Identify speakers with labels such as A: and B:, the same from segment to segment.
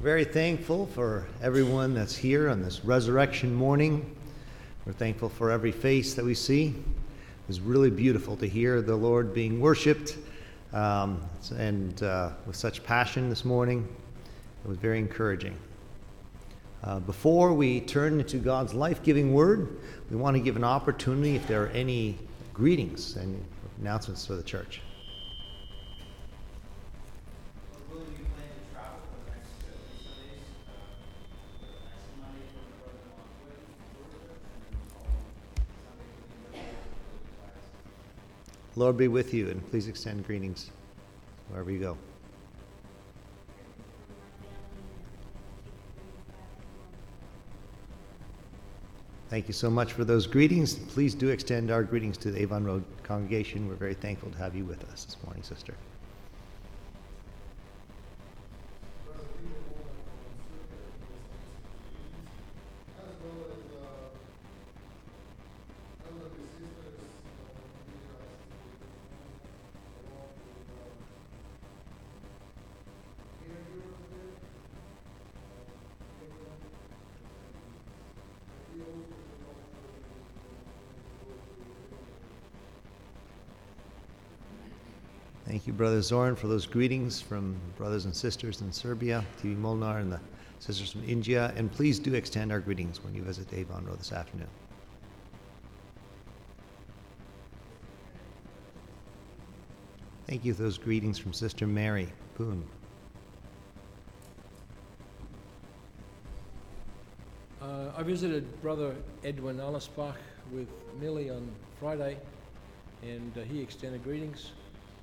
A: very thankful for everyone that's here on this resurrection morning. We're thankful for every face that we see. It was really beautiful to hear the Lord being worshiped um, and uh, with such passion this morning. It was very encouraging. Uh, before we turn into God's life giving word, we want to give an opportunity if there are any greetings and announcements for the church. Lord be with you, and please extend greetings wherever you go. Thank you so much for those greetings. Please do extend our greetings to the Avon Road congregation. We're very thankful to have you with us this morning, sister. Brother Zoran, for those greetings from brothers and sisters in Serbia, TV Molnar, and the sisters from India. And please do extend our greetings when you visit Avon Road this afternoon. Thank you for those greetings from Sister Mary Boone.
B: Uh, I visited Brother Edwin Allisbach with Millie on Friday, and uh, he extended greetings.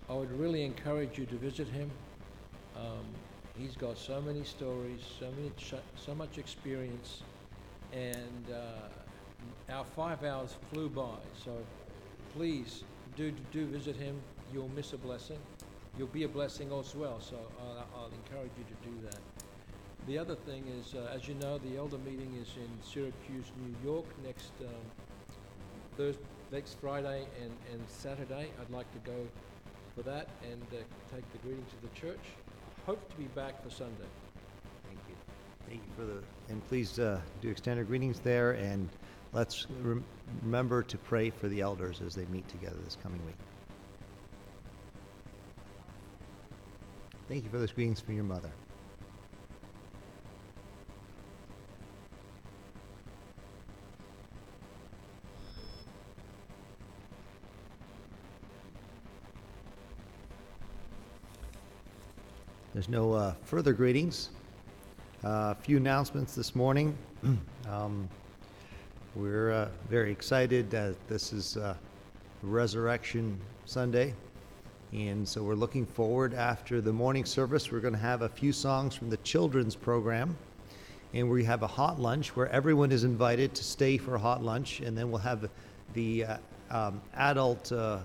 B: I would really encourage you to visit him. Um, he's got so many stories, so many, so much experience, and uh, our five hours flew by. So please do do visit him. You'll miss a blessing. You'll be a blessing as well. So I'll, I'll encourage you to do that. The other thing is, uh, as you know, the elder meeting is in Syracuse, New York next um, Thursday, next Friday and, and Saturday. I'd like to go for that and uh, take the greetings of the church. Hope to be back for Sunday.
A: Thank you. Thank you for the, and please uh, do extend our greetings there, and let's rem- remember to pray for the elders as they meet together this coming week. Thank you for those greetings from your mother. There's no uh, further greetings. A uh, few announcements this morning. um, we're uh, very excited that this is uh, Resurrection Sunday. And so we're looking forward after the morning service. We're going to have a few songs from the children's program. And we have a hot lunch where everyone is invited to stay for a hot lunch. And then we'll have the uh, um, adult uh,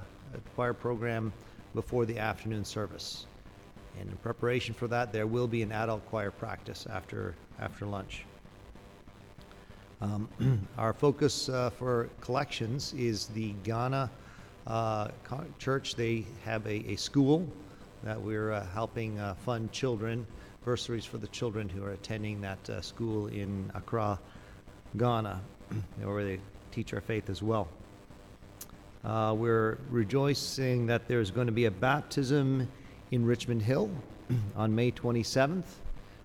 A: choir program before the afternoon service. And in preparation for that, there will be an adult choir practice after, after lunch. Um, our focus uh, for collections is the Ghana uh, Church. They have a, a school that we're uh, helping uh, fund children, bursaries for the children who are attending that uh, school in Accra, Ghana, where they teach our faith as well. Uh, we're rejoicing that there's going to be a baptism in Richmond Hill on May 27th.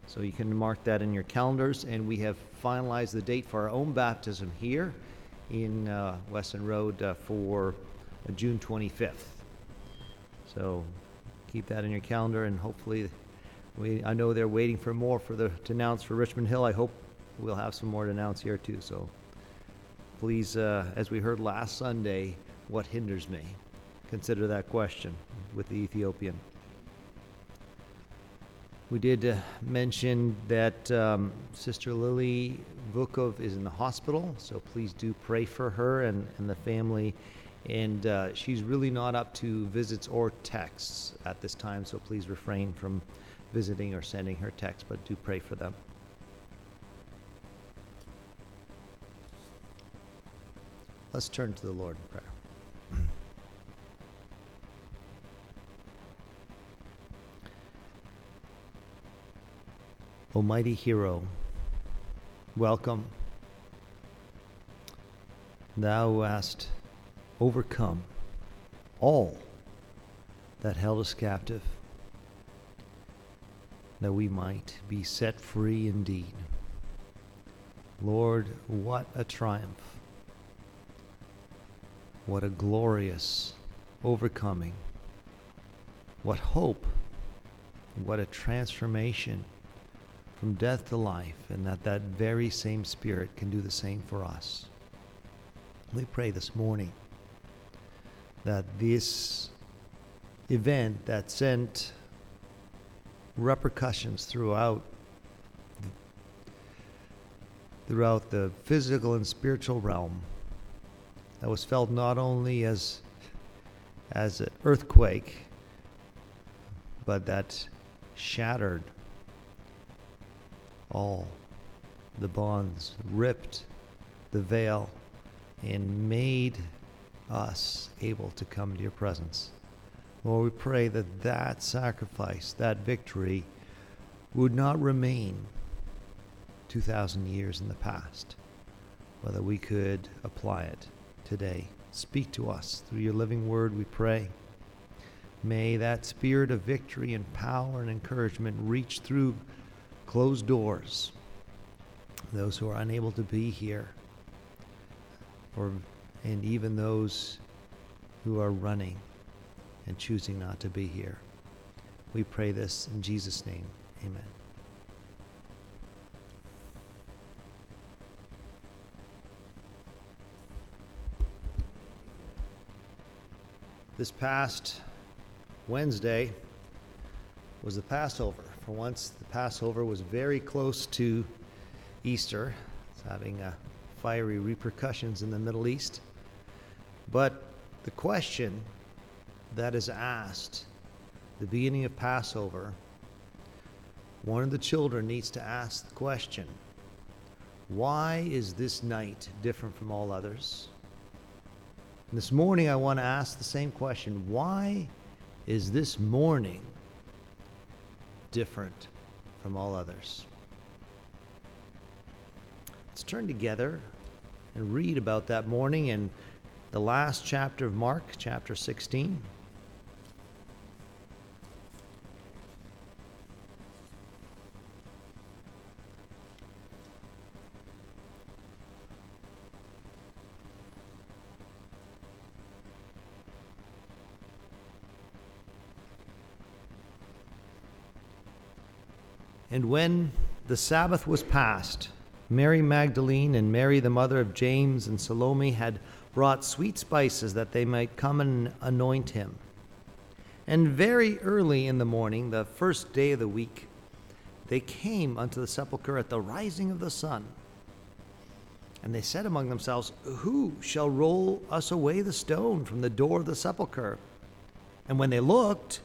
A: So you can mark that in your calendars. And we have finalized the date for our own baptism here in uh, Weston Road uh, for uh, June 25th. So keep that in your calendar, and hopefully, we I know they're waiting for more for the to announce for Richmond Hill. I hope we'll have some more to announce here too. So please, uh, as we heard last Sunday, what hinders me? Consider that question with the Ethiopian. We did uh, mention that um, Sister Lily Vukov is in the hospital, so please do pray for her and, and the family. And uh, she's really not up to visits or texts at this time, so please refrain from visiting or sending her texts, but do pray for them. Let's turn to the Lord in prayer. Almighty hero, welcome. Thou hast overcome all that held us captive, that we might be set free indeed. Lord, what a triumph! What a glorious overcoming! What hope! What a transformation from death to life, and that that very same Spirit can do the same for us. We pray this morning that this event that sent repercussions throughout throughout the physical and spiritual realm that was felt not only as as an earthquake but that shattered all the bonds ripped the veil and made us able to come to your presence Lord, we pray that that sacrifice, that victory, would not remain 2,000 years in the past, but that we could apply it today. Speak to us through your living word, we pray. May that spirit of victory and power and encouragement reach through closed doors. Those who are unable to be here, or, and even those who are running and choosing not to be here. We pray this in Jesus' name. Amen. This past Wednesday was the Passover. For once, the Passover was very close to Easter. It's having uh, fiery repercussions in the Middle East. But the question that is asked the beginning of Passover, one of the children needs to ask the question why is this night different from all others? And this morning, I want to ask the same question why is this morning different from all others? Let's turn together and read about that morning in the last chapter of Mark, chapter 16. And when the Sabbath was past, Mary Magdalene and Mary, the mother of James and Salome, had brought sweet spices that they might come and anoint him. And very early in the morning, the first day of the week, they came unto the sepulchre at the rising of the sun. And they said among themselves, Who shall roll us away the stone from the door of the sepulchre? And when they looked,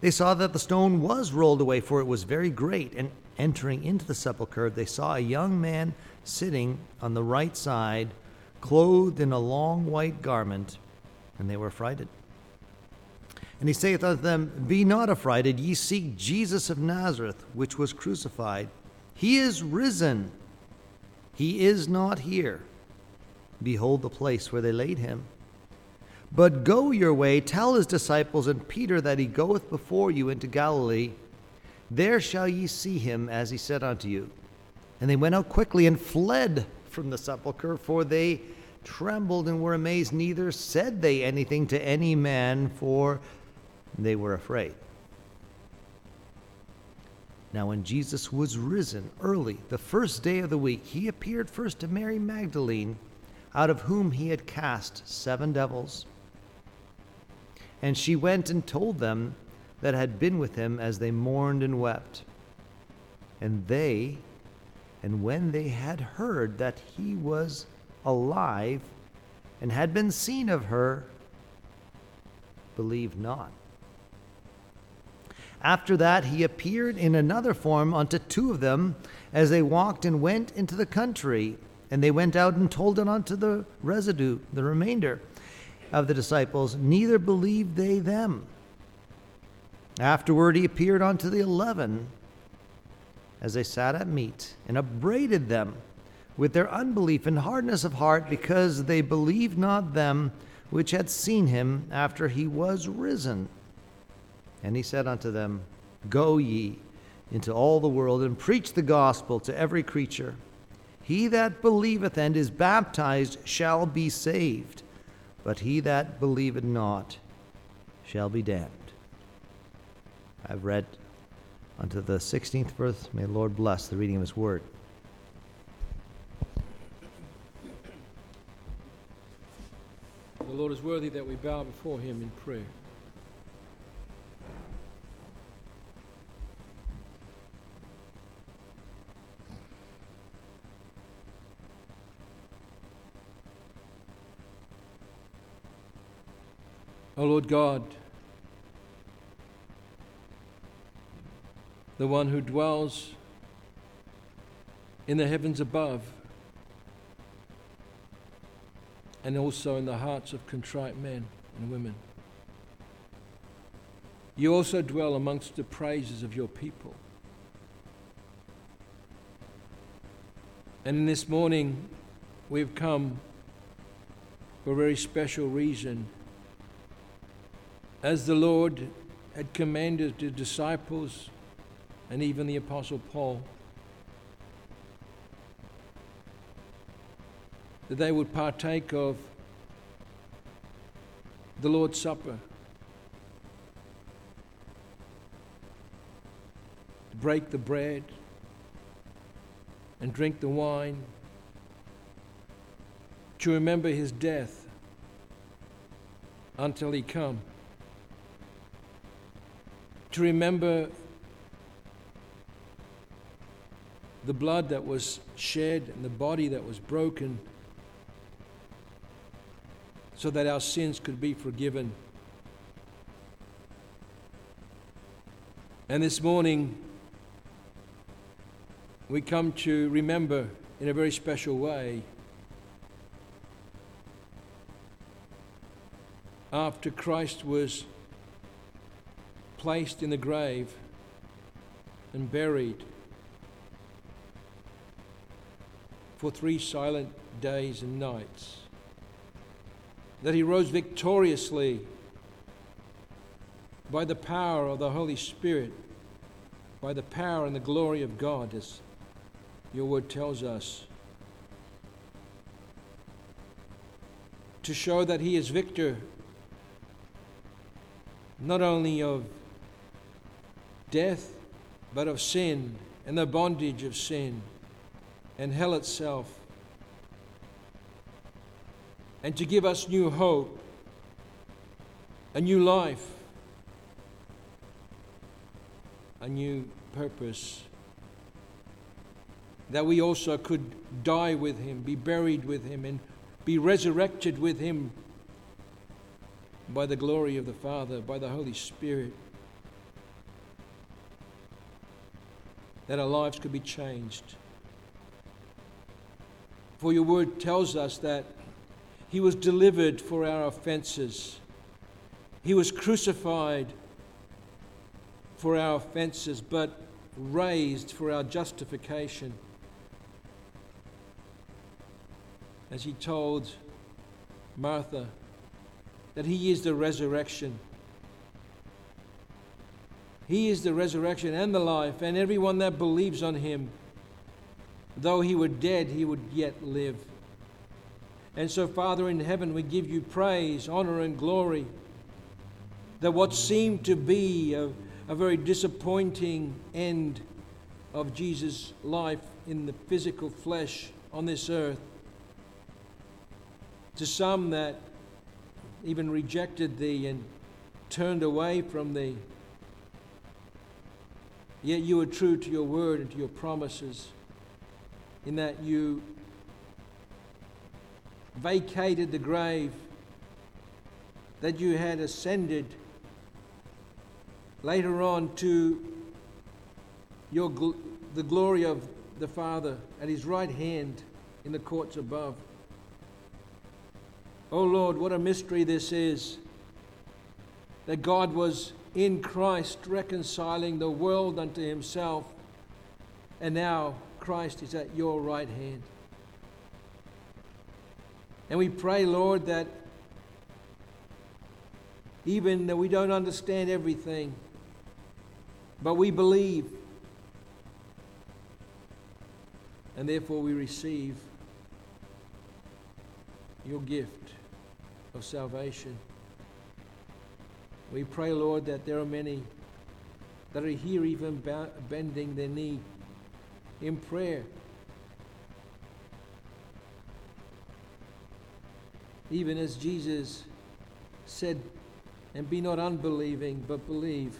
A: they saw that the stone was rolled away, for it was very great. And entering into the sepulchre, they saw a young man sitting on the right side, clothed in a long white garment, and they were affrighted. And he saith unto them, Be not affrighted, ye seek Jesus of Nazareth, which was crucified. He is risen. He is not here. Behold the place where they laid him. But go your way, tell his disciples and Peter that he goeth before you into Galilee. There shall ye see him as he said unto you. And they went out quickly and fled from the sepulchre, for they trembled and were amazed. Neither said they anything to any man, for they were afraid. Now, when Jesus was risen early, the first day of the week, he appeared first to Mary Magdalene, out of whom he had cast seven devils. And she went and told them that had been with him as they mourned and wept. And they, and when they had heard that he was alive and had been seen of her, believed not. After that, he appeared in another form unto two of them as they walked and went into the country. And they went out and told it unto the residue, the remainder of the disciples, neither believed they them. Afterward, he appeared unto the eleven as they sat at meat, and upbraided them with their unbelief and hardness of heart, because they believed not them which had seen him after he was risen. And he said unto them, Go ye into all the world and preach the gospel to every creature. He that believeth and is baptized shall be saved, but he that believeth not shall be damned. I've read unto the 16th verse. May the Lord bless the reading of his word.
B: The Lord is worthy that we bow before him in prayer. O Lord God, the one who dwells in the heavens above and also in the hearts of contrite men and women. You also dwell amongst the praises of your people. And this morning, we've come for a very special reason as the Lord had commanded the disciples and even the Apostle Paul that they would partake of the Lord's Supper, break the bread and drink the wine, to remember his death until he come to remember the blood that was shed and the body that was broken so that our sins could be forgiven. And this morning, we come to remember in a very special way after Christ was placed in the grave and buried for three silent days and nights. That he rose victoriously by the power of the Holy Spirit, by the power and the glory of God, as your word tells us. To show that he is victor not only of death, but of sin and the bondage of sin and hell itself. And to give us new hope, a new life, a new purpose. That we also could die with him, be buried with him, and be resurrected with him by the glory of the Father, by the Holy Spirit. That our lives could be changed. For your word tells us that he was delivered for our offenses, he was crucified for our offenses, but raised for our justification. As he told Martha that he is the resurrection he is the resurrection and the life, and everyone that believes on him, though he were dead, he would yet live. And so, Father in heaven, we give you praise, honor, and glory that what seemed to be a, a very disappointing end of Jesus' life in the physical flesh on this earth, to some that even rejected thee and turned away from thee Yet you are true to your word and to your promises in that you vacated the grave, that you had ascended later on to your gl- the glory of the Father at his right hand in the courts above. Oh Lord, what a mystery this is that God was in Christ reconciling the world unto himself, and now Christ is at your right hand. And we pray, Lord, that even though we don't understand everything, but we believe, and therefore we receive your gift of salvation. We pray, Lord, that there are many that are here even bending their knee in prayer. Even as Jesus said, and be not unbelieving, but believe.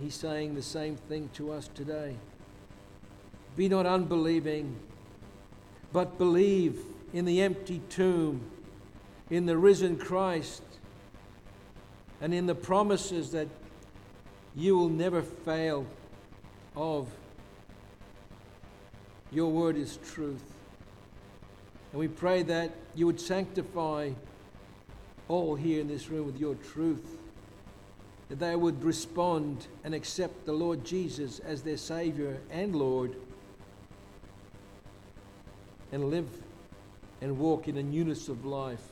B: He's saying the same thing to us today. Be not unbelieving, but believe in the empty tomb, in the risen Christ, and in the promises that you will never fail of. Your word is truth. And we pray that you would sanctify all here in this room with your truth, that they would respond and accept the Lord Jesus as their Savior and Lord, and live and walk in a newness of life.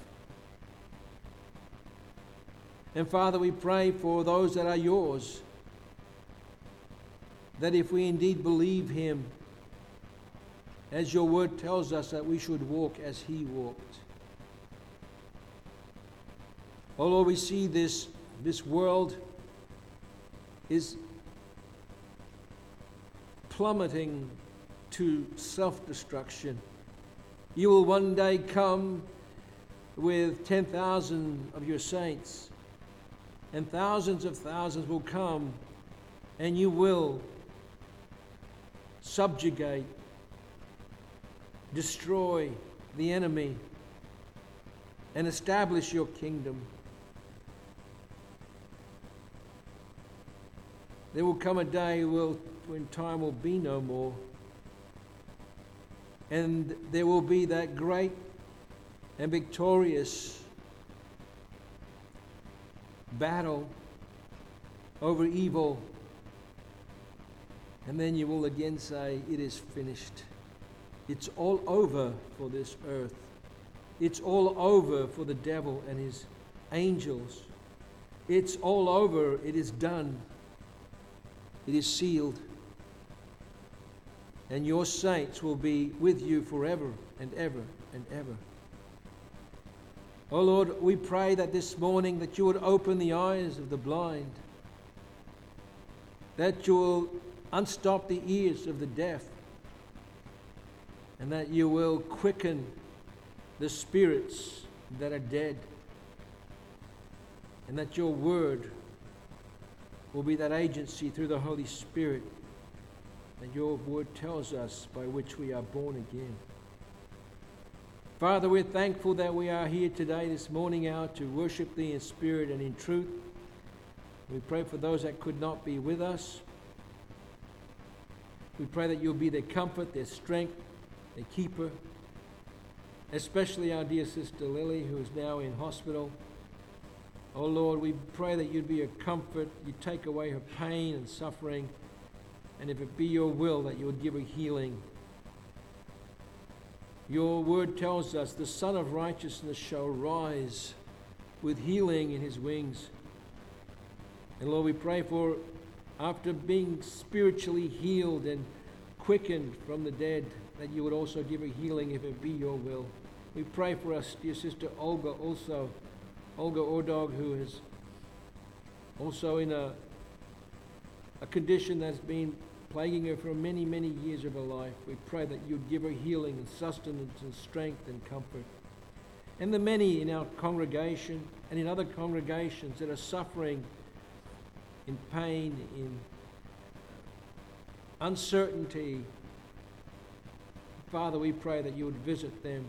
B: And Father, we pray for those that are yours, that if we indeed believe Him, as your word tells us that we should walk as He walked. Oh Lord, we see this, this world is plummeting to self destruction. You will one day come with 10,000 of your saints, and thousands of thousands will come, and you will subjugate, destroy the enemy, and establish your kingdom. There will come a day when time will be no more. And there will be that great and victorious battle over evil. And then you will again say, It is finished. It's all over for this earth. It's all over for the devil and his angels. It's all over. It is done. It is sealed. And your saints will be with you forever and ever and ever. Oh Lord, we pray that this morning that you would open the eyes of the blind, that you will unstop the ears of the deaf, and that you will quicken the spirits that are dead, and that your word will be that agency through the Holy Spirit that your word tells us by which we are born again. Father, we're thankful that we are here today, this morning hour, to worship Thee in spirit and in truth. We pray for those that could not be with us. We pray that you'll be their comfort, their strength, their keeper, especially our dear sister Lily, who is now in hospital. Oh Lord, we pray that you'd be a comfort, you take away her pain and suffering, and if it be your will, that you would give her healing. Your word tells us the Sun of Righteousness shall rise with healing in his wings. And Lord, we pray for after being spiritually healed and quickened from the dead, that you would also give her healing if it be your will. We pray for us, dear sister Olga, also Olga Ordog, who is also in a, a condition that's been plaguing her for many, many years of her life. We pray that you'd give her healing and sustenance and strength and comfort. And the many in our congregation and in other congregations that are suffering in pain, in uncertainty. Father, we pray that you would visit them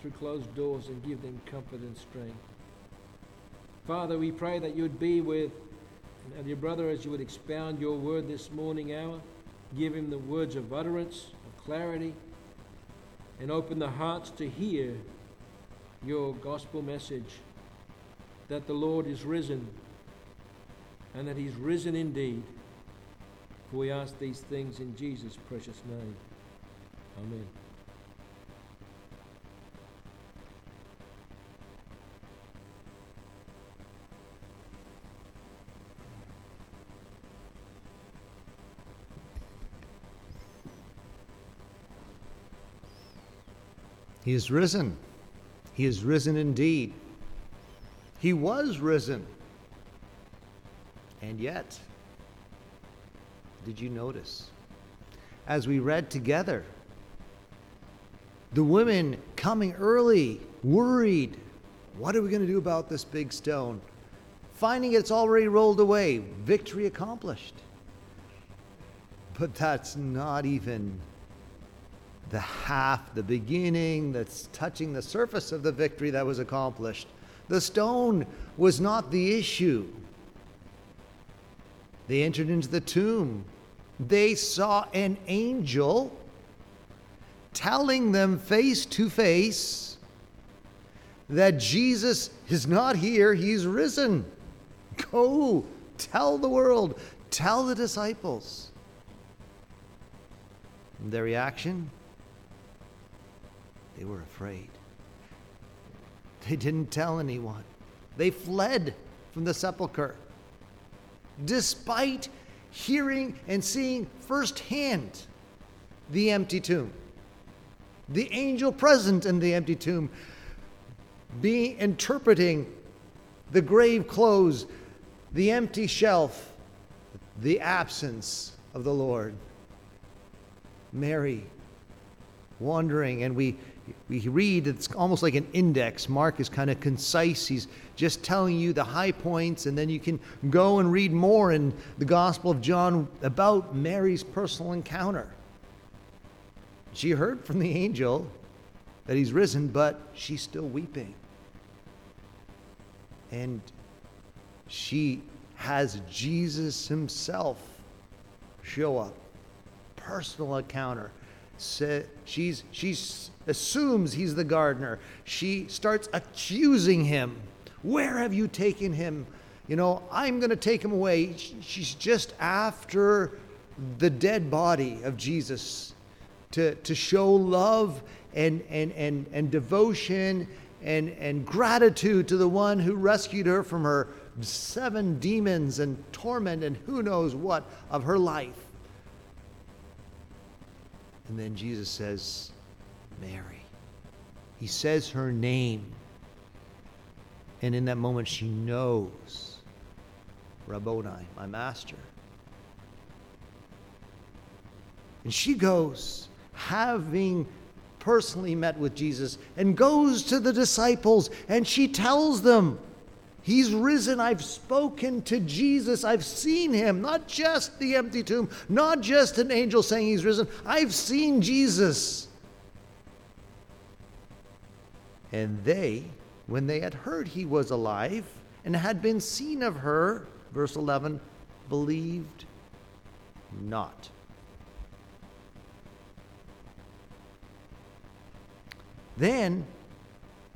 B: through closed doors and give them comfort and strength. Father, we pray that you would be with your brother as you would expound your word this morning hour. Give him the words of utterance, of clarity, and open the hearts to hear your gospel message that the Lord is risen and that he's risen indeed For we ask these things in Jesus' precious name. Amen.
A: He is risen. He is risen indeed. He was risen. And yet, did you notice? As we read together, the women coming early, worried. What are we going to do about this big stone? Finding it's already rolled away, victory accomplished. But that's not even the half, the beginning that's touching the surface of the victory that was accomplished. The stone was not the issue. They entered into the tomb. They saw an angel telling them face to face that Jesus is not here, he's risen. Go tell the world, tell the disciples. Their reaction? They were afraid. They didn't tell anyone. They fled from the sepulchre. Despite hearing and seeing firsthand the empty tomb, the angel present in the empty tomb, being interpreting the grave clothes, the empty shelf, the absence of the Lord. Mary wandering, and we we read it's almost like an index. Mark is kind of concise. He's just telling you the high points, and then you can go and read more in the Gospel of John about Mary's personal encounter. She heard from the angel that he's risen, but she's still weeping. And she has Jesus himself show up, personal encounter she's, she assumes he's the gardener. She starts accusing him. Where have you taken him? You know, I'm going to take him away. She's just after the dead body of Jesus to, to show love and, and, and, and devotion and, and gratitude to the one who rescued her from her seven demons and torment and who knows what of her life. And then Jesus says, Mary. He says her name. And in that moment, she knows Rabboni, my master. And she goes, having personally met with Jesus, and goes to the disciples and she tells them, He's risen. I've spoken to Jesus. I've seen him. Not just the empty tomb, not just an angel saying he's risen. I've seen Jesus. And they, when they had heard he was alive and had been seen of her, verse 11, believed not. Then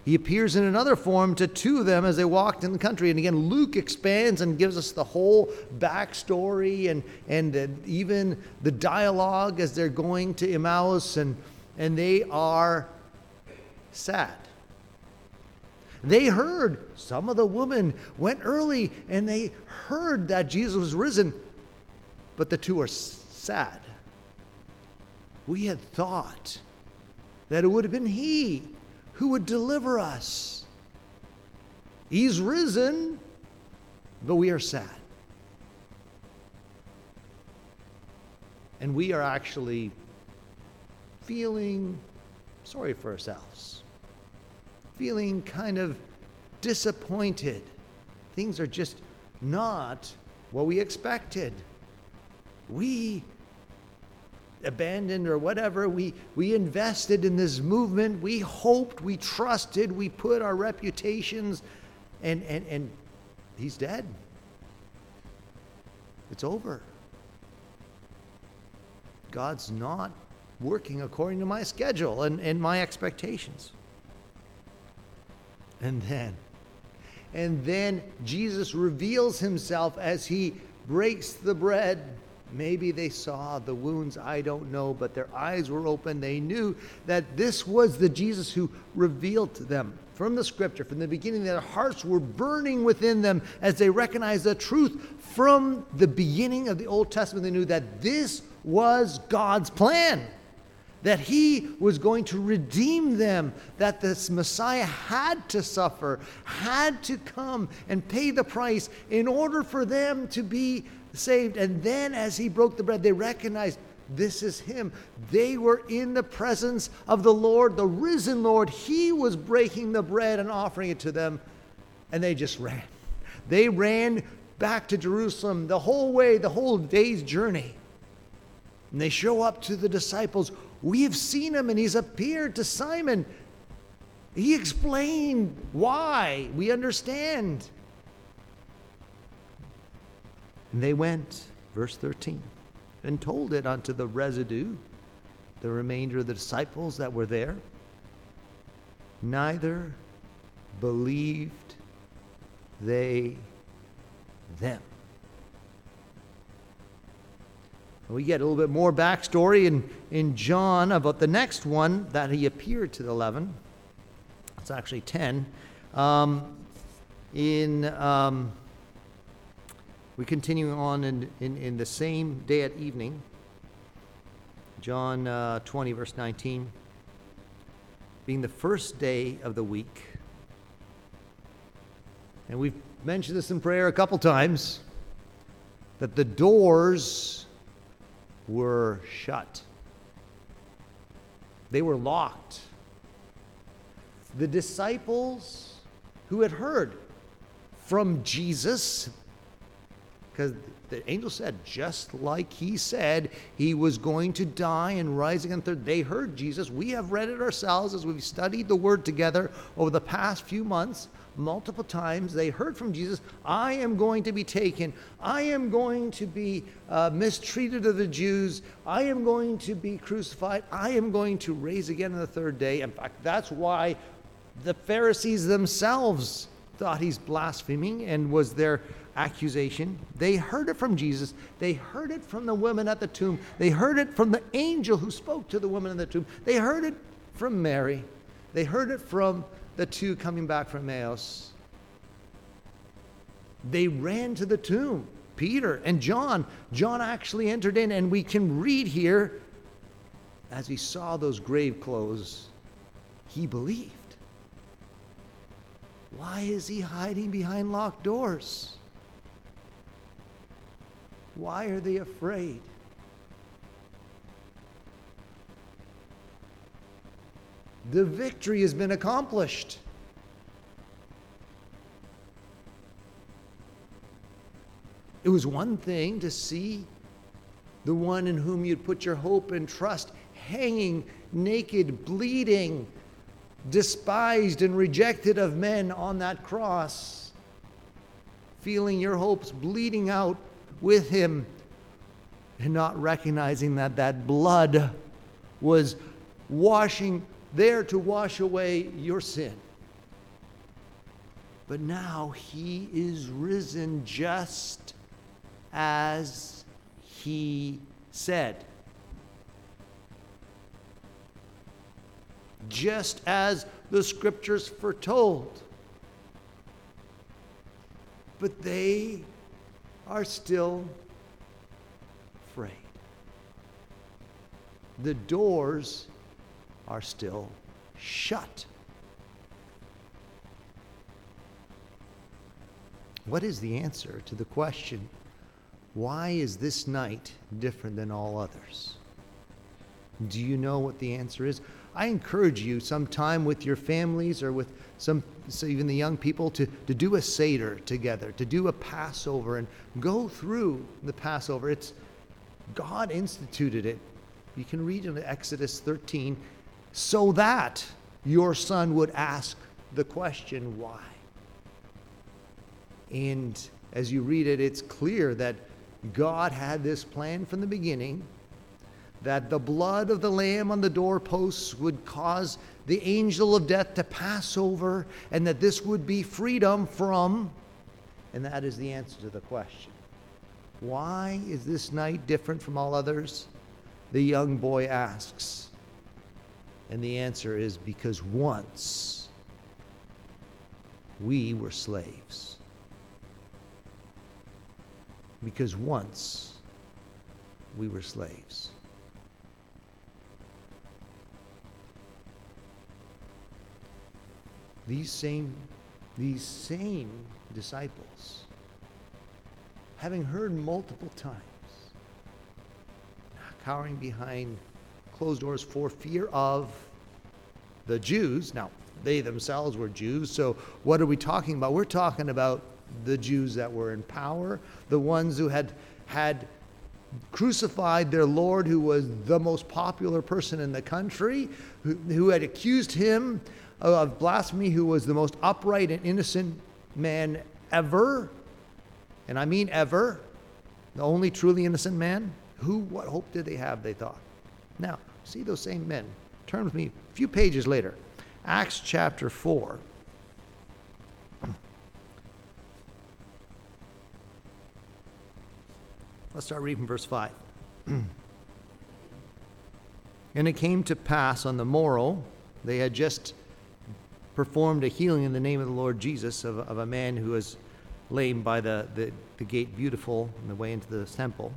A: he appears in another form to two of them as they walked in the country. And again, Luke expands and gives us the whole backstory and, and uh, even the dialogue as they're going to Emmaus, and, and they are sad. They heard, some of the women went early and they heard that Jesus was risen, but the two are sad. We had thought that it would have been he who would deliver us. He's risen, but we are sad. And we are actually feeling sorry for ourselves, feeling kind of disappointed. Things are just not what we expected. We abandoned or whatever. We, we invested in this movement. We hoped, we trusted, we put our reputations, and, and, and he's dead. It's over. God's not working according to my schedule and, and my expectations. And then, and then Jesus reveals himself as he breaks the bread Maybe they saw the wounds, I don't know, but their eyes were open. They knew that this was the Jesus who revealed to them from the scripture, from the beginning, their hearts were burning within them as they recognized the truth from the beginning of the Old Testament. They knew that this was God's plan, that He was going to redeem them, that this Messiah had to suffer, had to come and pay the price in order for them to be saved. And then, as He broke the bread, they recognized this is him. They were in the presence of the Lord, the risen Lord. He was breaking the bread and offering it to them, and they just ran. They ran back to Jerusalem the whole way, the whole day's journey. And they show up to the disciples. We have seen him, and he's appeared to Simon. He explained why. We understand. And they went, verse 13 and told it unto the residue, the remainder of the disciples that were there. Neither believed they them. We get a little bit more backstory in, in John about the next one that he appeared to the 11. It's actually 10. Um, in. Um, we continue on in, in, in the same day at evening. John uh, 20, verse 19. Being the first day of the week. And we've mentioned this in prayer a couple times that the doors were shut, they were locked. The disciples who had heard from Jesus because the angel said, just like he said, he was going to die and rise again third. They heard Jesus. We have read it ourselves as we've studied the word together over the past few months. Multiple times they heard from Jesus, I am going to be taken. I am going to be uh, mistreated of the Jews. I am going to be crucified. I am going to raise again on the third day. In fact, that's why the Pharisees themselves thought he's blaspheming and was their accusation. They heard it from Jesus. They heard it from the women at the tomb. They heard it from the angel who spoke to the woman in the tomb. They heard it from Mary. They heard it from the two coming back from Emmaus. They ran to the tomb. Peter and John. John actually entered in, and we can read here as he saw those grave clothes, he believed. Why is he hiding behind locked doors? Why are they afraid? The victory has been accomplished. It was one thing to see the one in whom you'd put your hope and trust hanging naked, bleeding, despised and rejected of men on that cross, feeling your hopes bleeding out with him and not recognizing that that blood was washing there to wash away your sin. But now he is risen just as he said. Just as the scriptures foretold. But they are still afraid. The doors are still shut. What is the answer to the question, why is this night different than all others? Do you know what the answer is? I encourage you sometime with your families or with some so even the young people to, to do a Seder together, to do a Passover and go through the Passover. It's God instituted it. You can read in Exodus 13, so that your son would ask the question, why? And as you read it, it's clear that God had this plan from the beginning that the blood of the Lamb on the doorposts would cause the angel of death to pass over, and that this would be freedom from, and that is the answer to the question Why is this night different from all others? The young boy asks. And the answer is because once we were slaves. Because once we were slaves. These same, these same disciples, having heard multiple times, cowering behind closed doors for fear of the Jews. Now, they themselves were Jews, so what are we talking about? We're talking about the Jews that were in power, the ones who had had crucified their Lord, who was the most popular person in the country, who, who had accused him of blasphemy, who was the most upright and innocent man ever. And I mean ever. The only truly innocent man. Who, what hope did they have, they thought? Now, see those same men. Turn with me a few pages later. Acts chapter 4. Let's start reading verse 5. and it came to pass on the morrow, they had just performed a healing in the name of the Lord Jesus of, of a man who was lame by the, the, the gate beautiful on the way into the temple.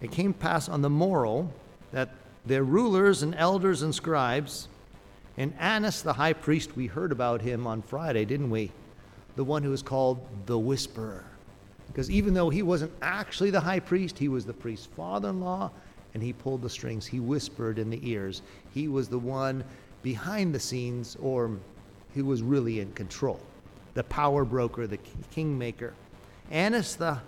A: It came pass on the morrow that their rulers and elders and scribes, and Annas the high priest, we heard about him on Friday, didn't we? The one who was called the whisperer because even though he wasn't actually the high priest, he was the priest's father in law, and he pulled the strings. He whispered in the ears. He was the one behind the scenes, or who was really in control. The power broker, the kingmaker. Annas, the,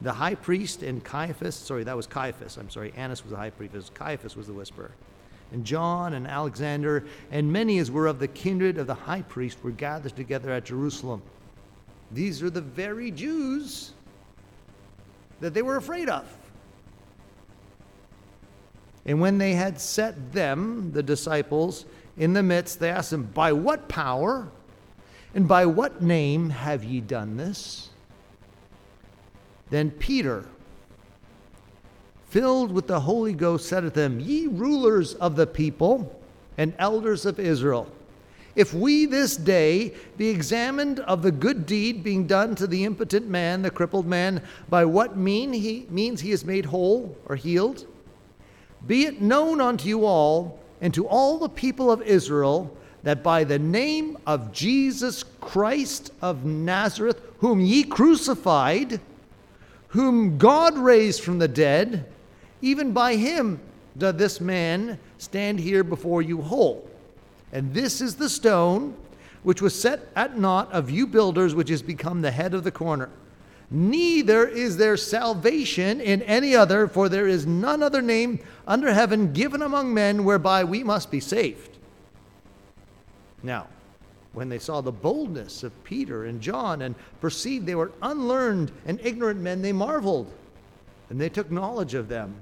A: the high priest, and Caiaphas, sorry, that was Caiaphas. I'm sorry, Annas was the high priest. Caiaphas was the whisperer. And John and Alexander, and many as were of the kindred of the high priest, were gathered together at Jerusalem. These are the very Jews that they were afraid of. And when they had set them, the disciples, in the midst, they asked them, By what power and by what name have ye done this? Then Peter, filled with the Holy Ghost, said to them, Ye rulers of the people and elders of Israel, if we this day be examined of the good deed being done to the impotent man, the crippled man, by what mean he means he is made whole or healed, be it known unto you all and to all the people of Israel that by the name of Jesus Christ of Nazareth, whom ye crucified, whom God raised from the dead, even by him doth this man stand here before you whole. And this is the stone which was set at naught of you builders, which has become the head of the corner. Neither is there salvation in any other, for there is none other name under heaven given among men whereby we must be saved. Now, when they saw the boldness of Peter and John and perceived they were unlearned and ignorant men, they marveled. And they took knowledge of them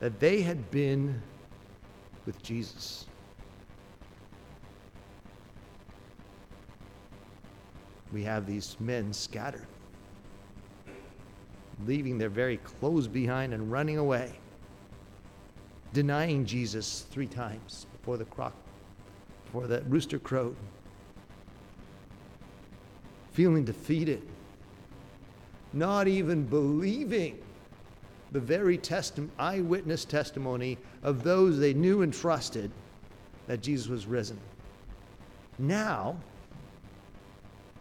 A: that they had been with Jesus. we have these men scattered, leaving their very clothes behind and running away, denying Jesus three times before the croc, before the rooster crowed, feeling defeated, not even believing the very testi- eyewitness testimony of those they knew and trusted that Jesus was risen. Now,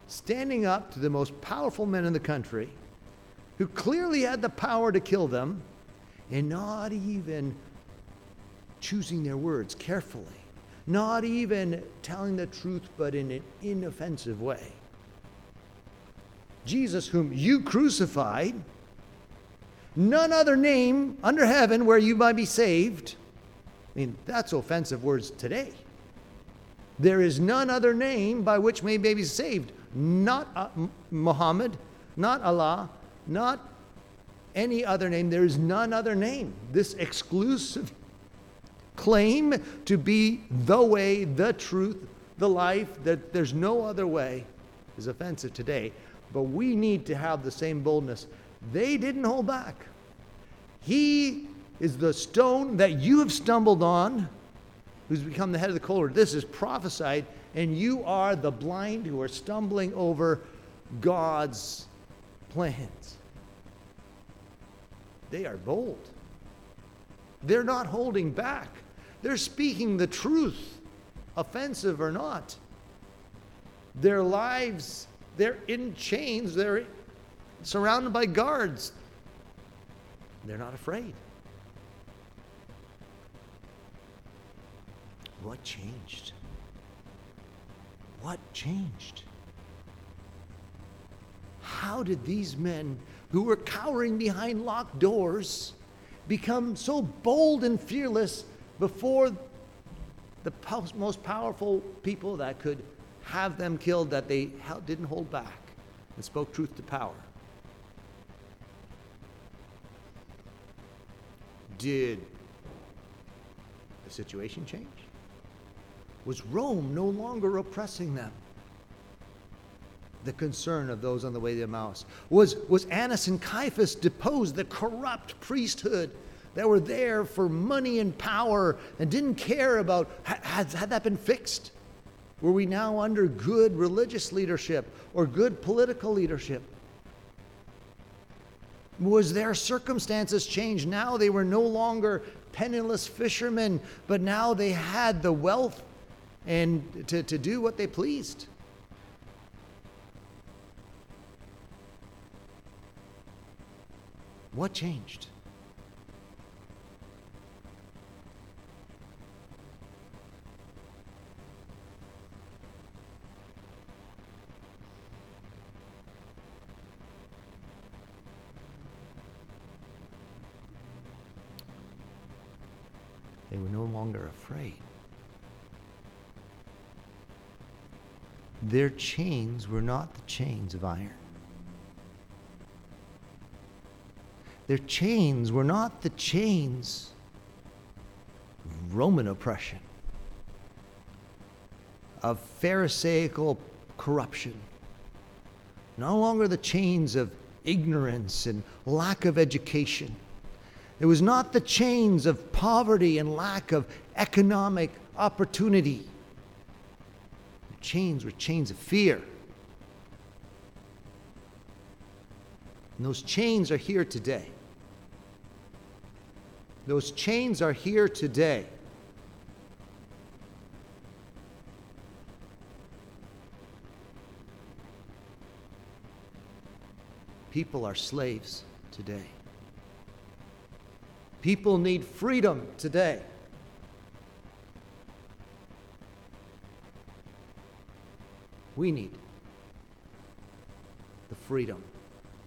A: standing up to the most powerful men in the country who clearly had the power to kill them and not even choosing their words carefully, not even telling the truth, but in an inoffensive way. Jesus, whom you crucified, none other name under heaven where you might be saved. I mean, that's offensive words today. There is none other name by which may be saved not uh, Muhammad, not Allah, not any other name. There is none other name. This exclusive claim to be the way, the truth, the life, that there's no other way is offensive today. But we need to have the same boldness They didn't hold back. He is the stone that you have stumbled on, who's become the head of the culvert. This is prophesied, and you are the blind who are stumbling over God's plans. They are bold. They're not holding back. They're speaking the truth, offensive or not. Their lives, they're in chains, they're surrounded by guards. They're not afraid. What changed? What changed? How did these men who were cowering behind locked doors become so bold and fearless before the most powerful people that could have them killed that they didn't hold back and spoke truth to power? Did the situation change? Was Rome no longer oppressing them? The concern of those on the way to Emmaus. Was, was Annas and Caiaphas deposed, the corrupt priesthood that were there for money and power and didn't care about, had, had that been fixed? Were we now under good religious leadership or good political leadership? Was their circumstances changed? Now they were no longer penniless fishermen, but now they had the wealth and to, to do what they pleased. What changed? They were no longer afraid. Their chains were not the chains of iron. Their chains were not the chains of Roman oppression, of Pharisaical corruption. No longer the chains of ignorance and lack of education. It was not the chains of poverty and lack of economic opportunity The chains were chains of fear. And those chains are here today. Those chains are here today. People are slaves today. People need freedom today. we need the freedom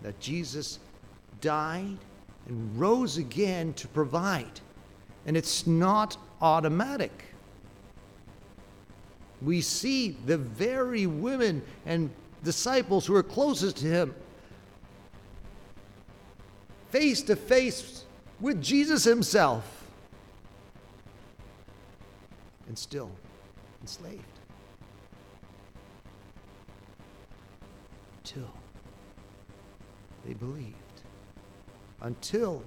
A: that Jesus died and rose again to provide. And it's not automatic. We see the very women and disciples who are closest to him face to face with Jesus himself and still enslaved. until they believed. Until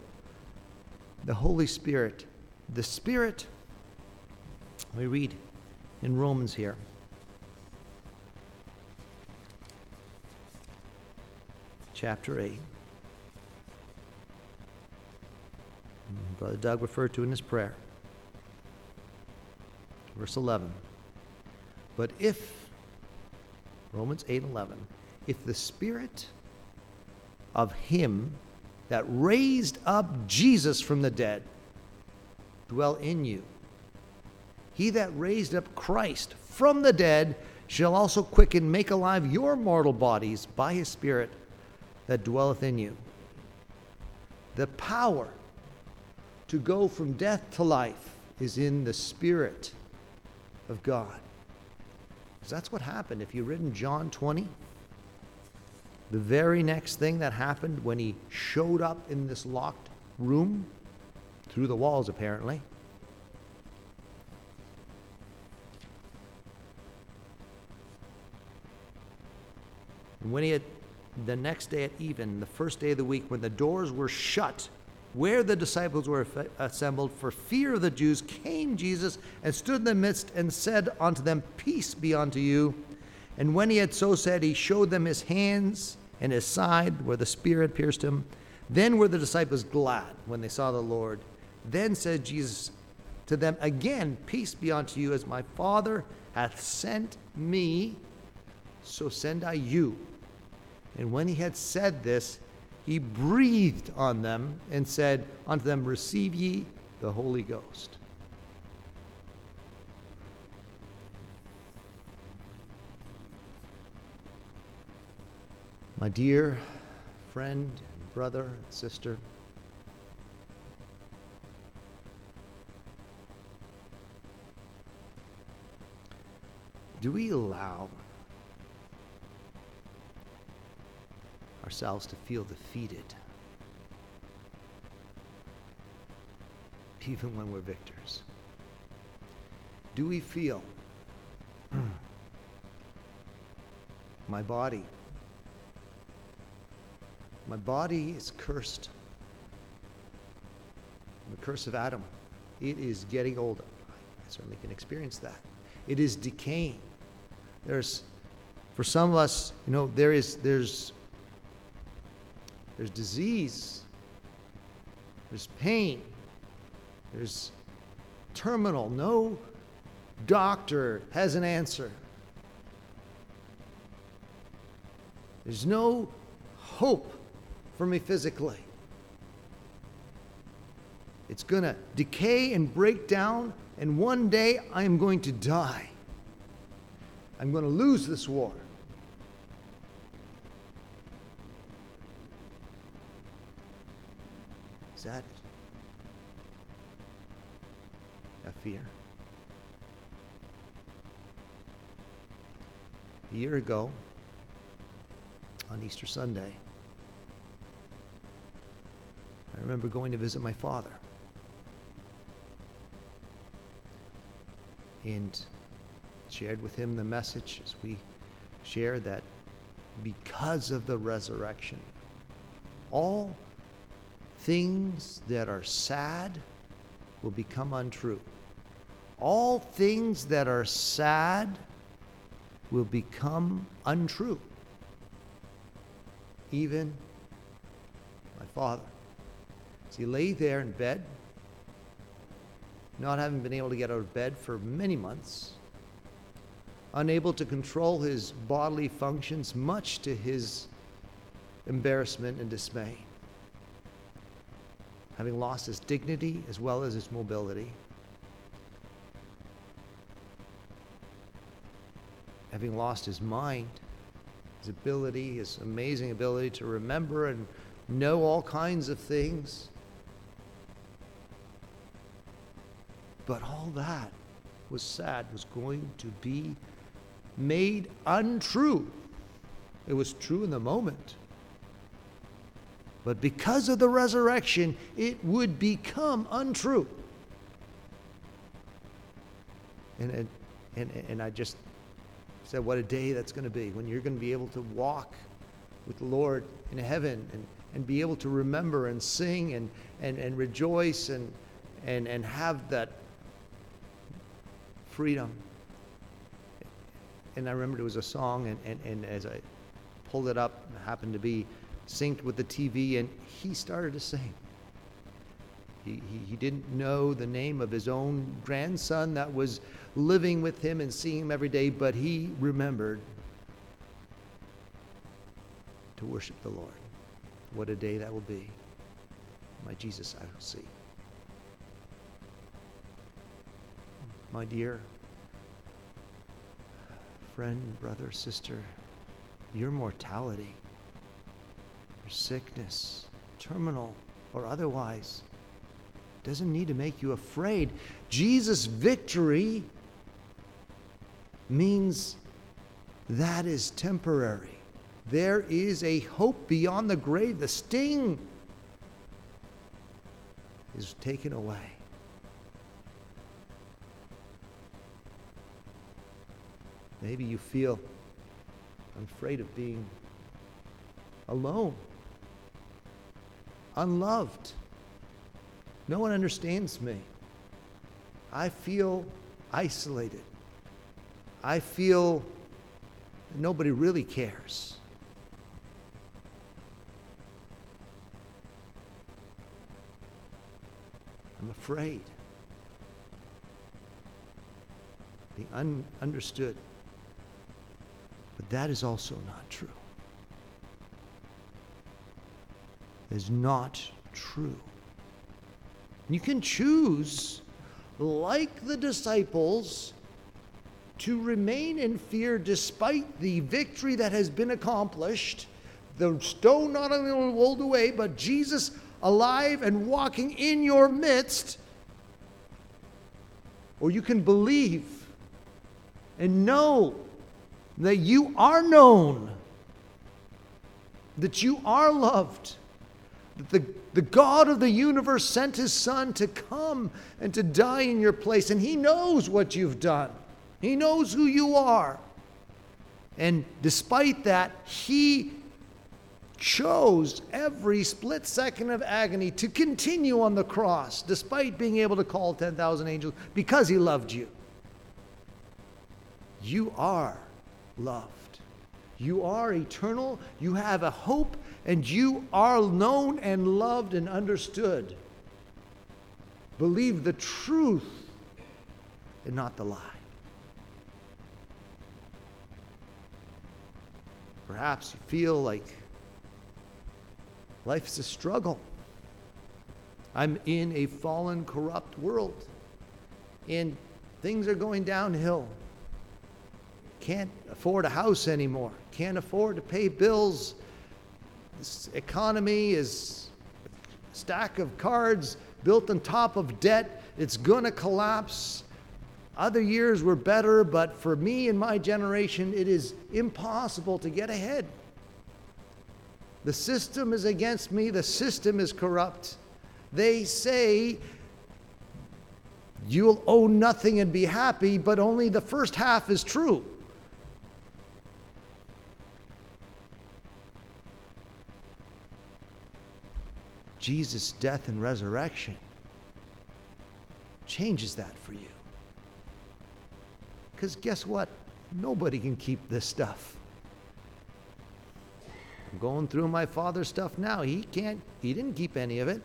A: the Holy Spirit, the Spirit, we read in Romans here. Chapter 8. Brother Doug referred to in his prayer. Verse 11. But if, Romans 8 11, if the Spirit of Him that raised up Jesus from the dead dwell in you, he that raised up Christ from the dead shall also quicken, make alive your mortal bodies by his Spirit that dwelleth in you. The power to go from death to life is in the Spirit of God. Because that's what happened. If you read in John 20, the very next thing that happened when he showed up in this locked room, through the walls apparently, when he had the next day at even, the first day of the week, when the doors were shut, where the disciples were assembled for fear of the Jews, came Jesus and stood in the midst and said unto them, Peace be unto you. And when he had so said, he showed them his hands and his side where the spear had pierced him. Then were the disciples glad when they saw the Lord. Then said Jesus to them again, Peace be unto you, as my Father hath sent me, so send I you. And when he had said this, he breathed on them and said unto them, Receive ye the Holy Ghost. My dear friend, and brother, and sister, do we allow ourselves to feel defeated, even when we're victors? Do we feel my body? My body is cursed. The curse of Adam. It is getting older. I certainly can experience that. It is decaying. There's, for some of us, you know, there is, there's there's disease, there's pain, there's terminal. No doctor has an answer. There's no hope for me physically. It's going to decay and break down, and one day I am going to die. I'm going to lose this war. Is that a fear? A year ago, on Easter Sunday, I remember going to visit my father. And shared with him the message as we shared that because of the resurrection, all things that are sad will become untrue. All things that are sad will become untrue. Even my father. He lay there in bed, not having been able to get out of bed for many months, unable to control his bodily functions, much to his embarrassment and dismay having lost his dignity as well as his mobility, having lost his mind, his ability, his amazing ability to remember and know all kinds of things. But all that was sad, was going to be made untrue. It was true in the moment. But because of the resurrection, it would become untrue. And, and, and, and I just said, what a day that's going to be when you're going to be able to walk with the Lord in heaven and, and be able to remember and sing and, and, and rejoice and, and, and have that freedom. And I remember there was a song, and, and, and as I pulled it up, it happened to be synced with the TV, and he started to sing. He, he, he, didn't know the name of his own grandson that was living with him and seeing him every day, but he remembered to worship the Lord. What a day that will be. My Jesus I will see. My dear friend, brother, sister, your mortality your sickness, terminal or otherwise, doesn't need to make you afraid. Jesus' victory means that is temporary. There is a hope beyond the grave. The sting is taken away. Maybe you feel I'm afraid of being alone, unloved. No one understands me. I feel isolated. I feel nobody really cares. I'm afraid. Being un- understood. But that is also not true. It is not true. You can choose, like the disciples, to remain in fear despite the victory that has been accomplished. The stone not only rolled away, but Jesus alive and walking in your midst. Or you can believe and know that you are known, that you are loved, that the, the God of the universe sent his Son to come and to die in your place, and he knows what you've done, he knows who you are. And despite that, he chose every split second of agony to continue on the cross, despite being able to call 10,000 angels, because he loved you. You are loved. You are eternal. You have a hope, and you are known and loved and understood. Believe the truth and not the lie. Perhaps you feel like Life's a struggle. I'm in a fallen, corrupt world, and things are going downhill. Can't afford a house anymore. Can't afford to pay bills. This economy is a stack of cards built on top of debt. It's going to collapse. Other years were better, but for me and my generation, it is impossible to get ahead. The system is against me, the system is corrupt. They say you'll owe nothing and be happy, but only the first half is true. Jesus' death and resurrection changes that for you. Because guess what? Nobody can keep this stuff. I'm going through my father's stuff now. He can't, he didn't keep any of it.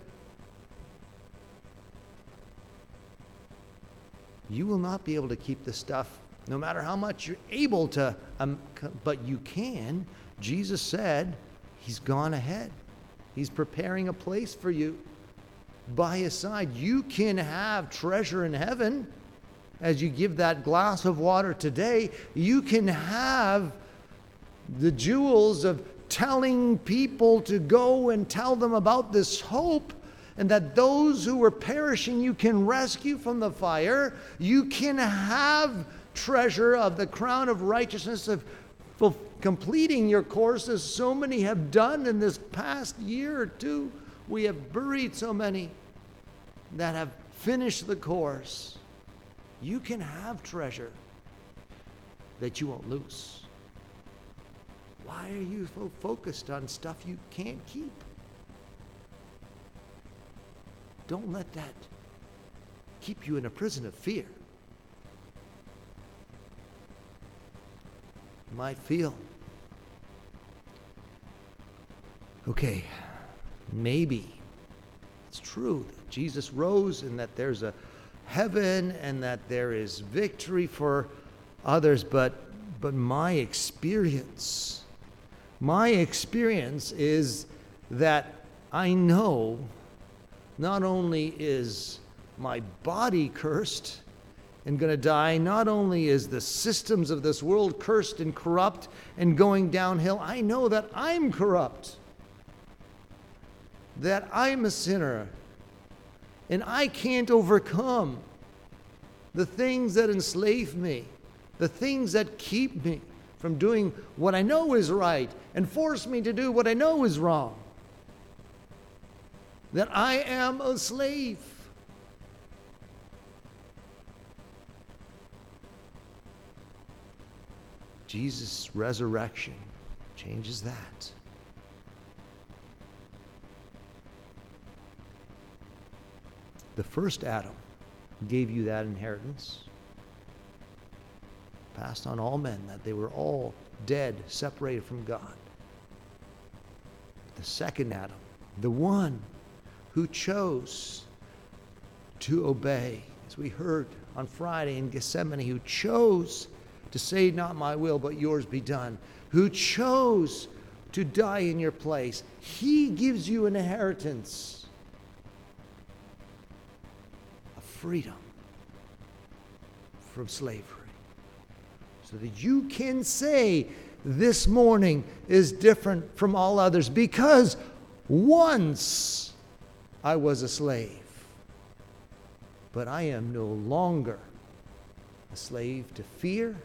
A: You will not be able to keep the stuff no matter how much you're able to, um, but you can. Jesus said he's gone ahead. He's preparing a place for you by his side. You can have treasure in heaven as you give that glass of water today. You can have the jewels of telling people to go and tell them about this hope and that those who are perishing you can rescue from the fire. You can have treasure of the crown of righteousness of completing your course as so many have done in this past year or two. We have buried so many that have finished the course. You can have treasure that you won't lose. Why are you so focused on stuff you can't keep? Don't let that keep you in a prison of fear. Might feel, okay, maybe it's true that Jesus rose and that there's a heaven and that there is victory for others, but, but my experience my experience is that I know not only is my body cursed and going to die, not only is the systems of this world cursed and corrupt and going downhill, I know that I'm corrupt, that I'm a sinner, and I can't overcome the things that enslave me, the things that keep me from doing what I know is right and force me to do what I know is wrong. That I am a slave. Jesus' resurrection changes that. The first Adam gave you that inheritance, passed on all men, that they were all dead, separated from God. The second Adam, the one who chose to obey, as we heard on Friday in Gethsemane, who chose to say, Not my will, but yours be done, who chose to die in your place. He gives you an inheritance of freedom from slavery. So that you can say, This morning is different from all others because once I was a slave, but I am no longer a slave to fear,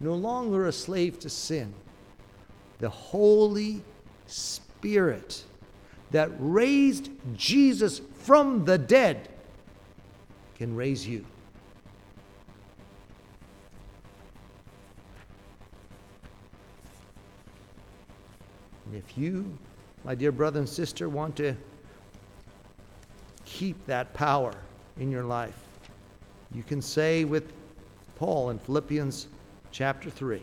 A: no longer a slave to sin. The Holy Spirit that raised Jesus from the dead can raise you. And if you, my dear brother and sister, want to keep that power in your life, you can say with Paul in Philippians chapter 3.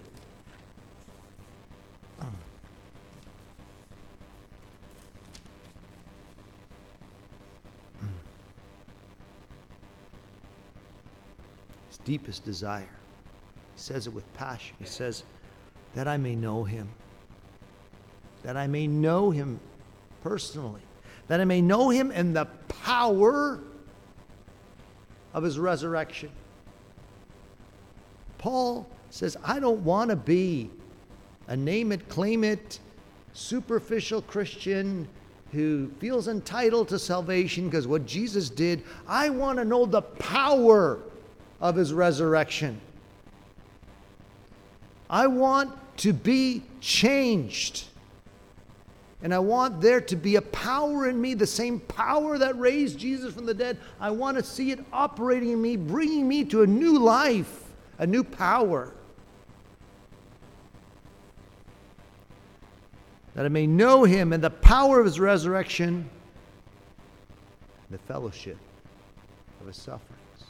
A: His deepest desire. He says it with passion. He says, That I may know him. That I may know him personally. That I may know him in the power of his resurrection. Paul says, I don't want to be a name it, claim it, superficial Christian who feels entitled to salvation because what Jesus did. I want to know the power of his resurrection. I want to be changed. And I want there to be a power in me, the same power that raised Jesus from the dead. I want to see it operating in me, bringing me to a new life, a new power. That I may know him and the power of his resurrection, the fellowship of his sufferings.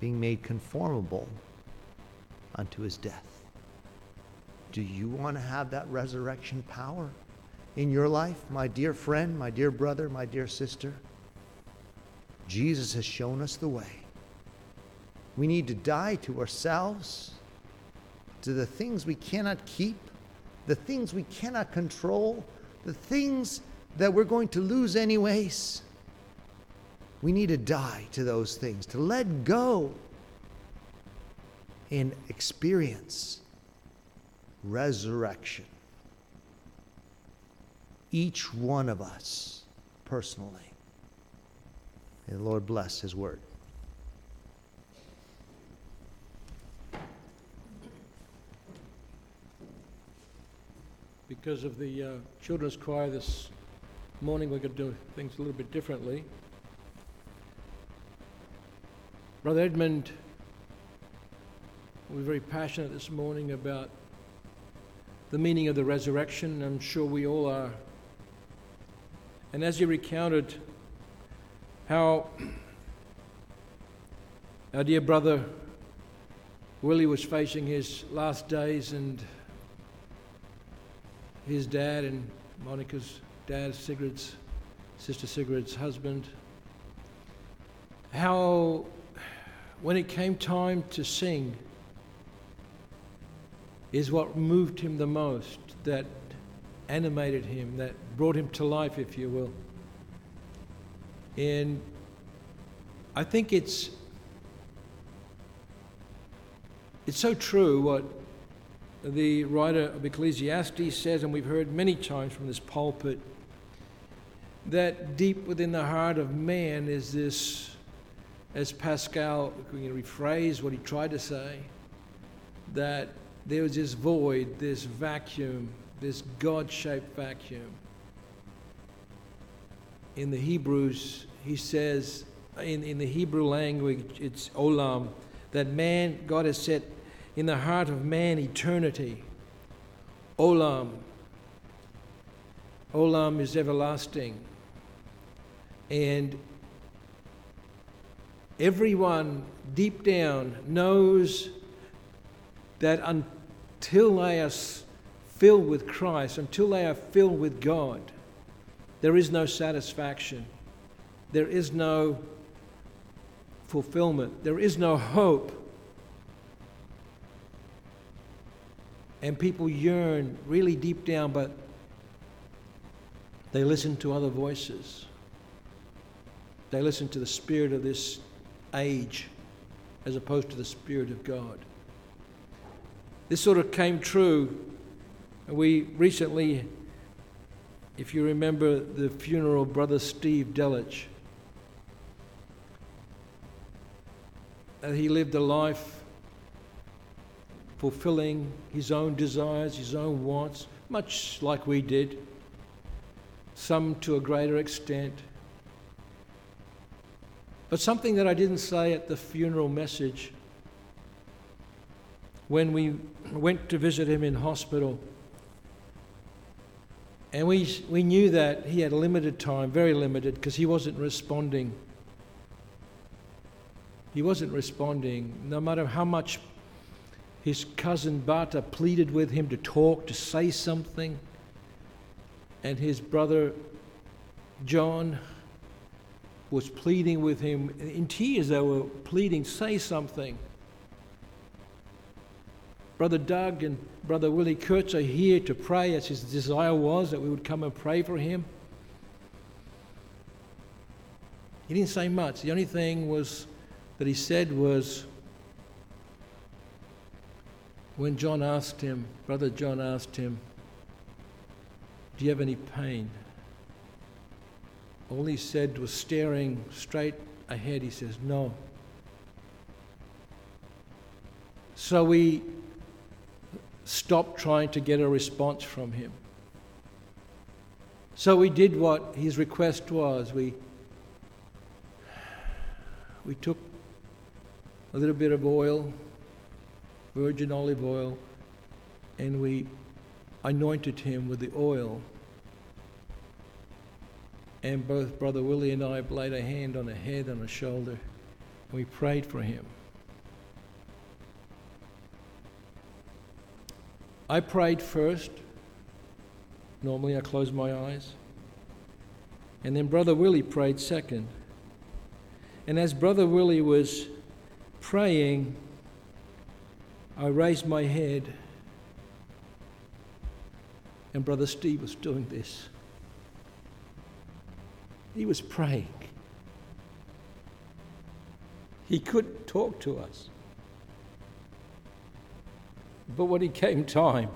A: Being made conformable unto his death. Do you want to have that resurrection power in your life, my dear friend, my dear brother, my dear sister? Jesus has shown us the way. We need to die to ourselves, to the things we cannot keep, the things we cannot control, the things that we're going to lose anyways. We need to die to those things, to let go and experience resurrection. Each one of us personally. May the Lord bless His word.
B: Because of the uh, children's choir this morning, we're going to do things a little bit differently. Brother Edmund, we're very passionate this morning about the meaning of the resurrection. I'm sure we all are. And as you recounted how our dear brother Willie was facing his last days and his dad and Monica's dad, Sigrid's, Sister Sigrid's husband, how when it came time to sing, is what moved him the most, that animated him, that brought him to life, if you will. And I think it's it's so true what the writer of Ecclesiastes says, and we've heard many times from this pulpit, that deep within the heart of man is this, as Pascal, can rephrase what he tried to say, that there was this void, this vacuum, this God shaped vacuum. In the Hebrews, he says, in, in the Hebrew language, it's olam, that man, God has set in the heart of man eternity. Olam. Olam is everlasting. And everyone deep down knows that until they are filled with Christ, until they are filled with God, there is no satisfaction. There is no fulfillment. There is no hope. And people yearn really deep down, but they listen to other voices. They listen to the spirit of this age as opposed to the spirit of God. This sort of came true. We recently, if you remember the funeral of Brother Steve Delich, that he lived a life fulfilling his own desires, his own wants, much like we did, some to a greater extent. But something that I didn't say at the funeral message when we went to visit him in hospital. And we, we knew that he had limited time, very limited, because he wasn't responding. He wasn't responding, no matter how much his cousin Bata pleaded with him to talk, to say something. And his brother John was pleading with him. In tears, they were pleading, say something. Brother Doug and Brother Willie Kurtz are here to pray, as his desire was that we would come and pray for him. He didn't say much. The only thing was that he said was when John asked him, Brother John asked him, Do you have any pain? All he said was staring straight ahead. He says, No. So we stopped trying to get a response from him. So we did what his request was. We, we took a little bit of oil, virgin olive oil, and we anointed him with the oil and both Brother Willie and I laid a hand on a head and a shoulder, and we prayed for him. I prayed first. Normally, I close my eyes. And then Brother Willie prayed second. And as Brother Willie was praying, I raised my head, and Brother Steve was doing this. He was praying. He couldn't talk to us. But when it came time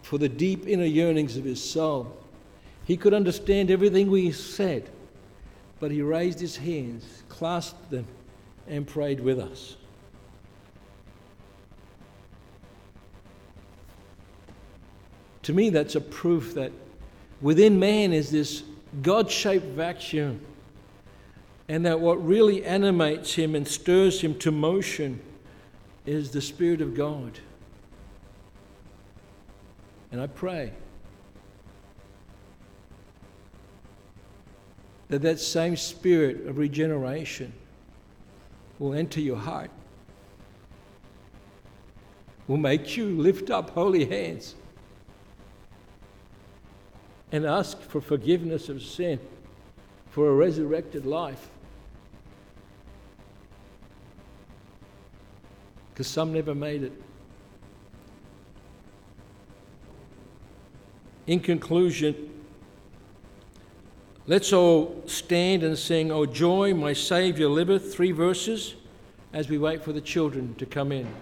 B: for the deep inner yearnings of his soul, he could understand everything we said, but he raised his hands, clasped them, and prayed with us. To me, that's a proof that within man is this God shaped vacuum. And that what really animates him and stirs him to motion is the Spirit of God. And I pray that that same spirit of regeneration will enter your heart, will make you lift up holy hands and ask for forgiveness of sin, for a resurrected life. Because some never made it. In conclusion, let's all stand and sing, O joy, my Saviour liveth, three verses, as we wait for the children to come in.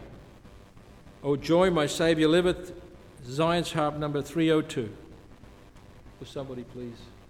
B: O joy, my Saviour liveth, Zion's harp number 302. Will somebody please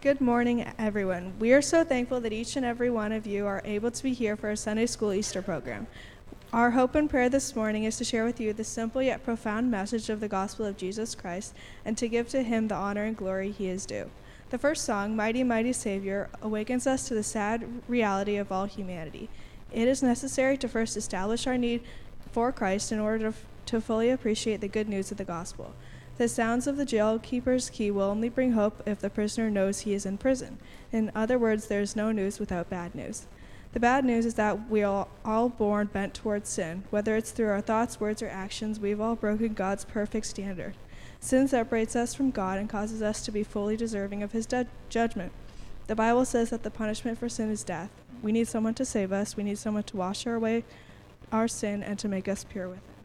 C: Good morning, everyone. We are so thankful that each and every one of you are able to be here for our Sunday School Easter program. Our hope and prayer this morning is to share with you the simple yet profound message of the gospel of Jesus Christ and to give to him the honor and glory he is due. The first song, Mighty, Mighty Savior, awakens us to the sad reality of all humanity. It is necessary to first establish our need for Christ in order to, to fully appreciate the good news of the gospel. The sounds of the jailkeeper's key will only bring hope if the prisoner knows he is in prison. In other words, there is no news without bad news. The bad news is that we are all born bent towards sin. Whether it's through our thoughts, words, or actions, we've all broken God's perfect standard. Sin separates us from God and causes us to be fully deserving of his judgment. The Bible says that the punishment for sin is death. We need someone to save us. We need someone to wash away our sin and to make us pure with it.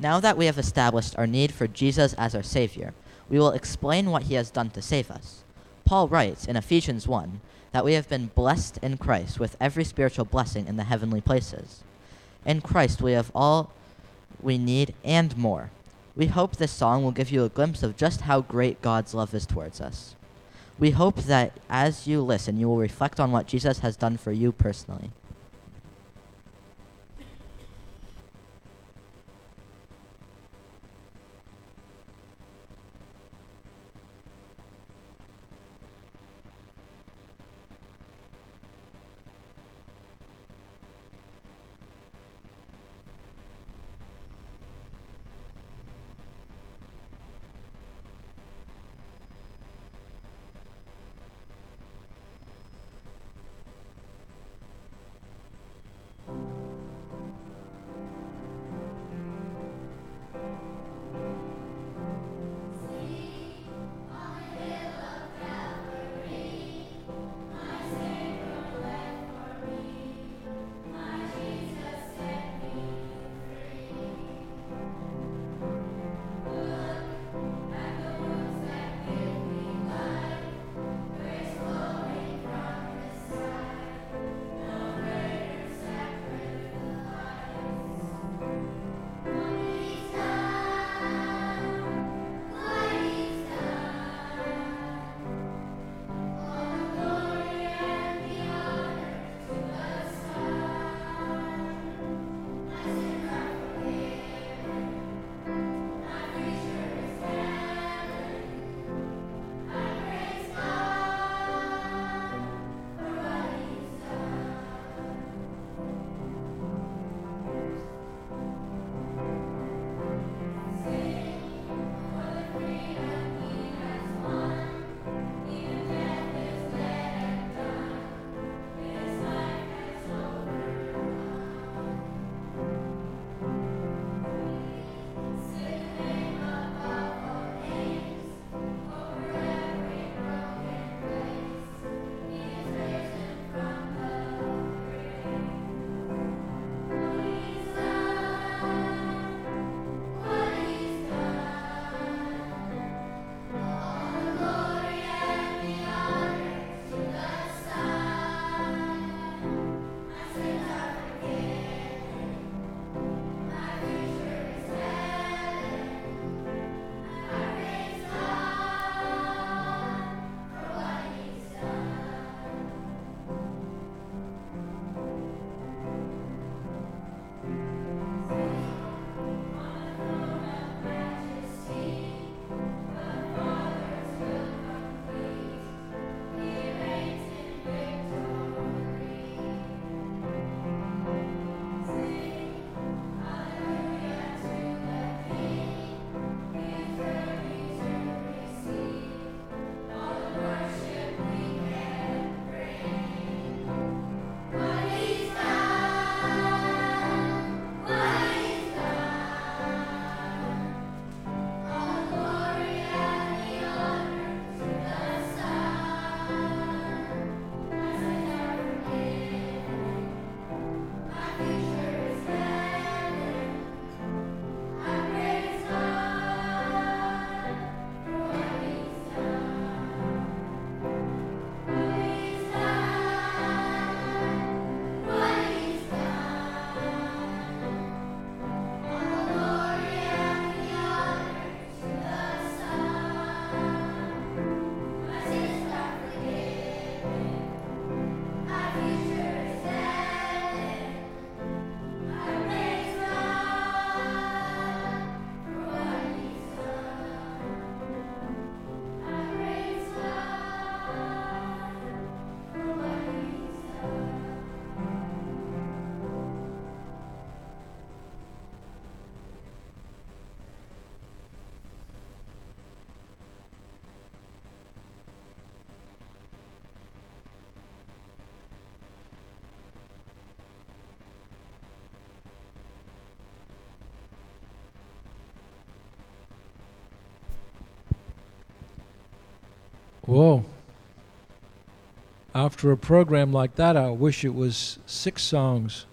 D: Now that we have established our need for Jesus as our Savior, we will explain what he has done to save us. Paul writes in Ephesians 1 that we have been blessed in Christ with every spiritual blessing in the heavenly places. In Christ, we have all we need and more. We hope this song will give you a glimpse of just how great God's love is towards us. We hope that as you listen, you will reflect on what Jesus has done for you personally.
B: Whoa. After a program like that, I wish it was six songs.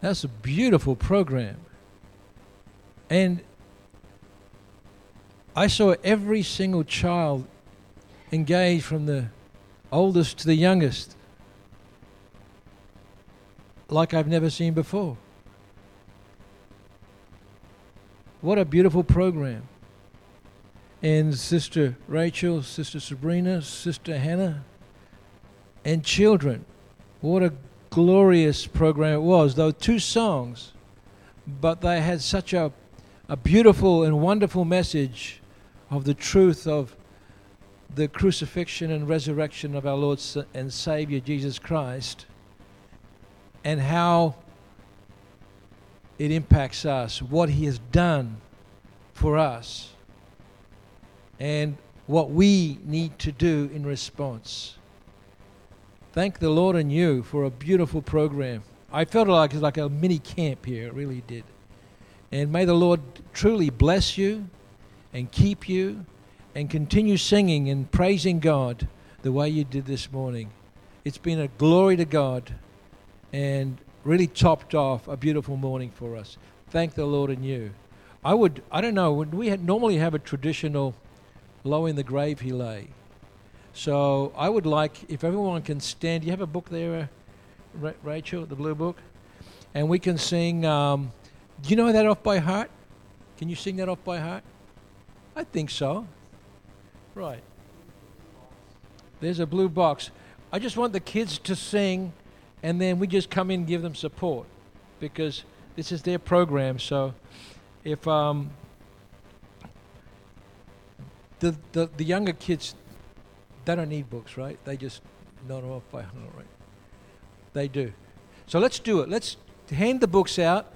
B: That's a beautiful program. And I saw every single child engaged from the oldest to the youngest like I've never seen before. What a beautiful program. And Sister Rachel, Sister Sabrina, Sister Hannah, and children. What a glorious program it was. Though two songs, but they had such a, a beautiful and wonderful message of the truth of the crucifixion and resurrection of our Lord and Savior Jesus Christ and how it impacts us, what He has done for us, and what we need to do in response. Thank the Lord and you for a beautiful program. I felt like it was like a mini camp here, it really did. And may the Lord truly bless you and keep you and continue singing and praising God the way you did this morning. It's been a glory to God and really topped off a beautiful morning for us. Thank the Lord and you. I would, I don't know, we normally have a traditional low in the grave he lay. So I would like, if everyone can stand, you have a book there, uh, Rachel, the blue book? And we can sing, um, do you know that off by heart? Can you sing that off by heart? I think so. Right. There's a blue box. I just want the kids to sing and then we just come in and give them support because this is their program. So if um, the, the the younger kids, they don't need books, right? They just know them off by heart, right? They do. So let's do it. Let's hand the books out,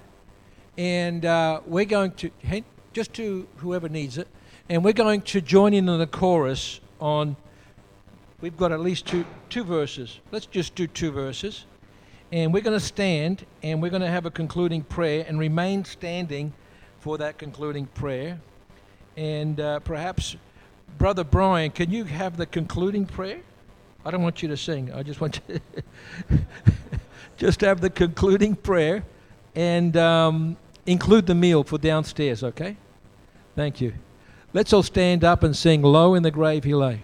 B: and uh, we're going to hand just to whoever needs it, and we're going to join in on the chorus on. We've got at least two two verses. Let's just do two verses. And we're going to stand and we're going to have a concluding prayer and remain standing for that concluding prayer. And uh, perhaps, Brother Brian, can you have the concluding prayer? I don't want you to sing. I just want you just have the concluding prayer and um, include the meal for downstairs, okay? Thank you. Let's all stand up and sing Low in the Grave He Lay.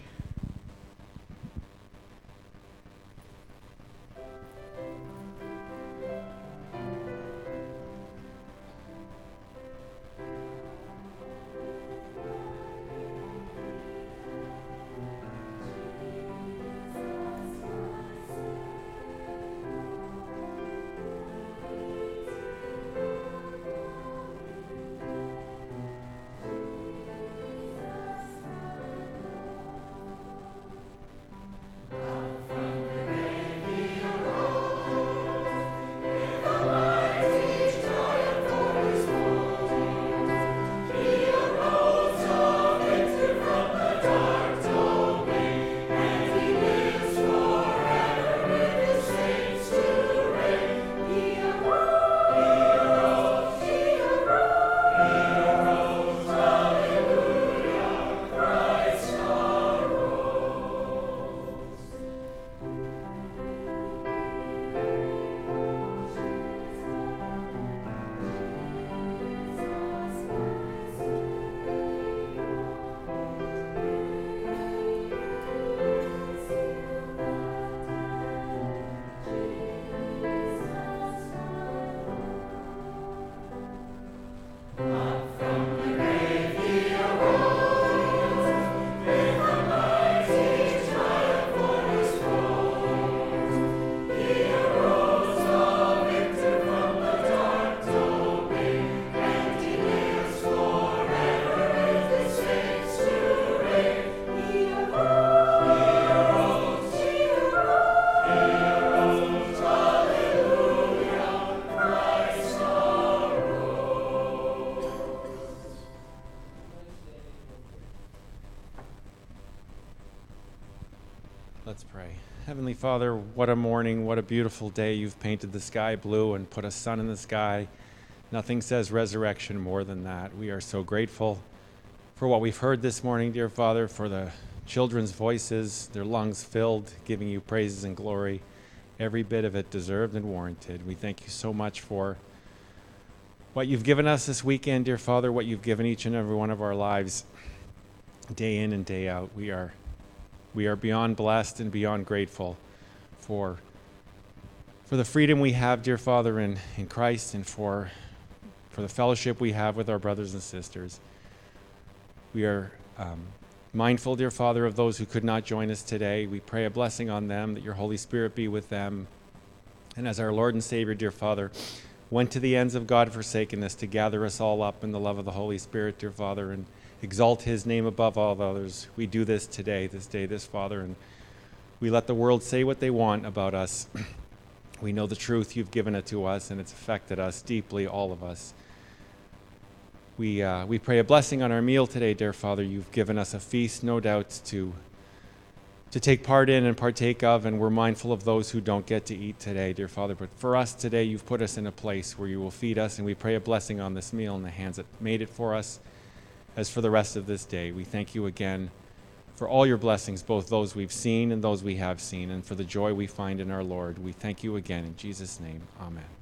E: Father, what a morning, what a beautiful day. You've painted the sky blue and put a sun in the sky. Nothing says resurrection more than that. We are so grateful for what we've heard this morning, dear Father, for the children's voices, their lungs filled, giving you praises and glory, every bit of it deserved and warranted. We thank you so much for what you've given us this weekend, dear Father, what you've given each and every one of our lives, day in and day out. We are, we are beyond blessed and beyond grateful for, for the freedom we have, dear Father, in, in Christ, and for, for the fellowship we have with our brothers and sisters. We are um, mindful, dear Father, of those who could not join us today. We pray a blessing on them, that your Holy Spirit be with them. And as our Lord and Savior, dear Father, went to the ends of God forsakenness to gather us all up in the love of the Holy Spirit, dear Father, and exalt his name above all others. We do this today, this day, this Father, and we let the world say what they want about us. we know the truth, you've given it to us, and it's affected us deeply, all of us. We, uh, we pray a blessing on our meal today, dear Father. You've given us a feast, no doubt, to, to take part in and partake of, and we're mindful of those who don't get to eat today, dear Father. But for us today, you've put us in a place where you will feed us, and we pray a blessing on this meal in the hands that made it for us. As for the rest of this day, we thank you again for all your blessings, both those we've seen and those we have seen, and for the joy we find in our Lord. We thank you again in Jesus' name. Amen.